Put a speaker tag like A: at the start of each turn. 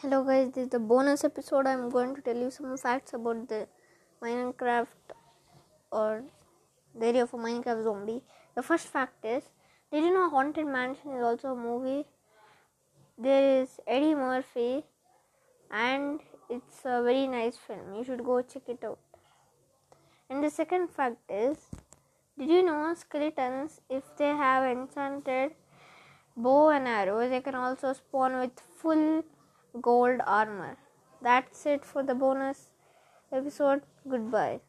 A: Hello guys, this is the bonus episode. I'm going to tell you some facts about the Minecraft or the area of a Minecraft zombie. The first fact is, did you know Haunted Mansion is also a movie? There is Eddie Murphy and it's a very nice film. You should go check it out. And the second fact is, did you know skeletons, if they have enchanted bow and arrows, they can also spawn with full gold armor. That's it for the bonus episode. Goodbye.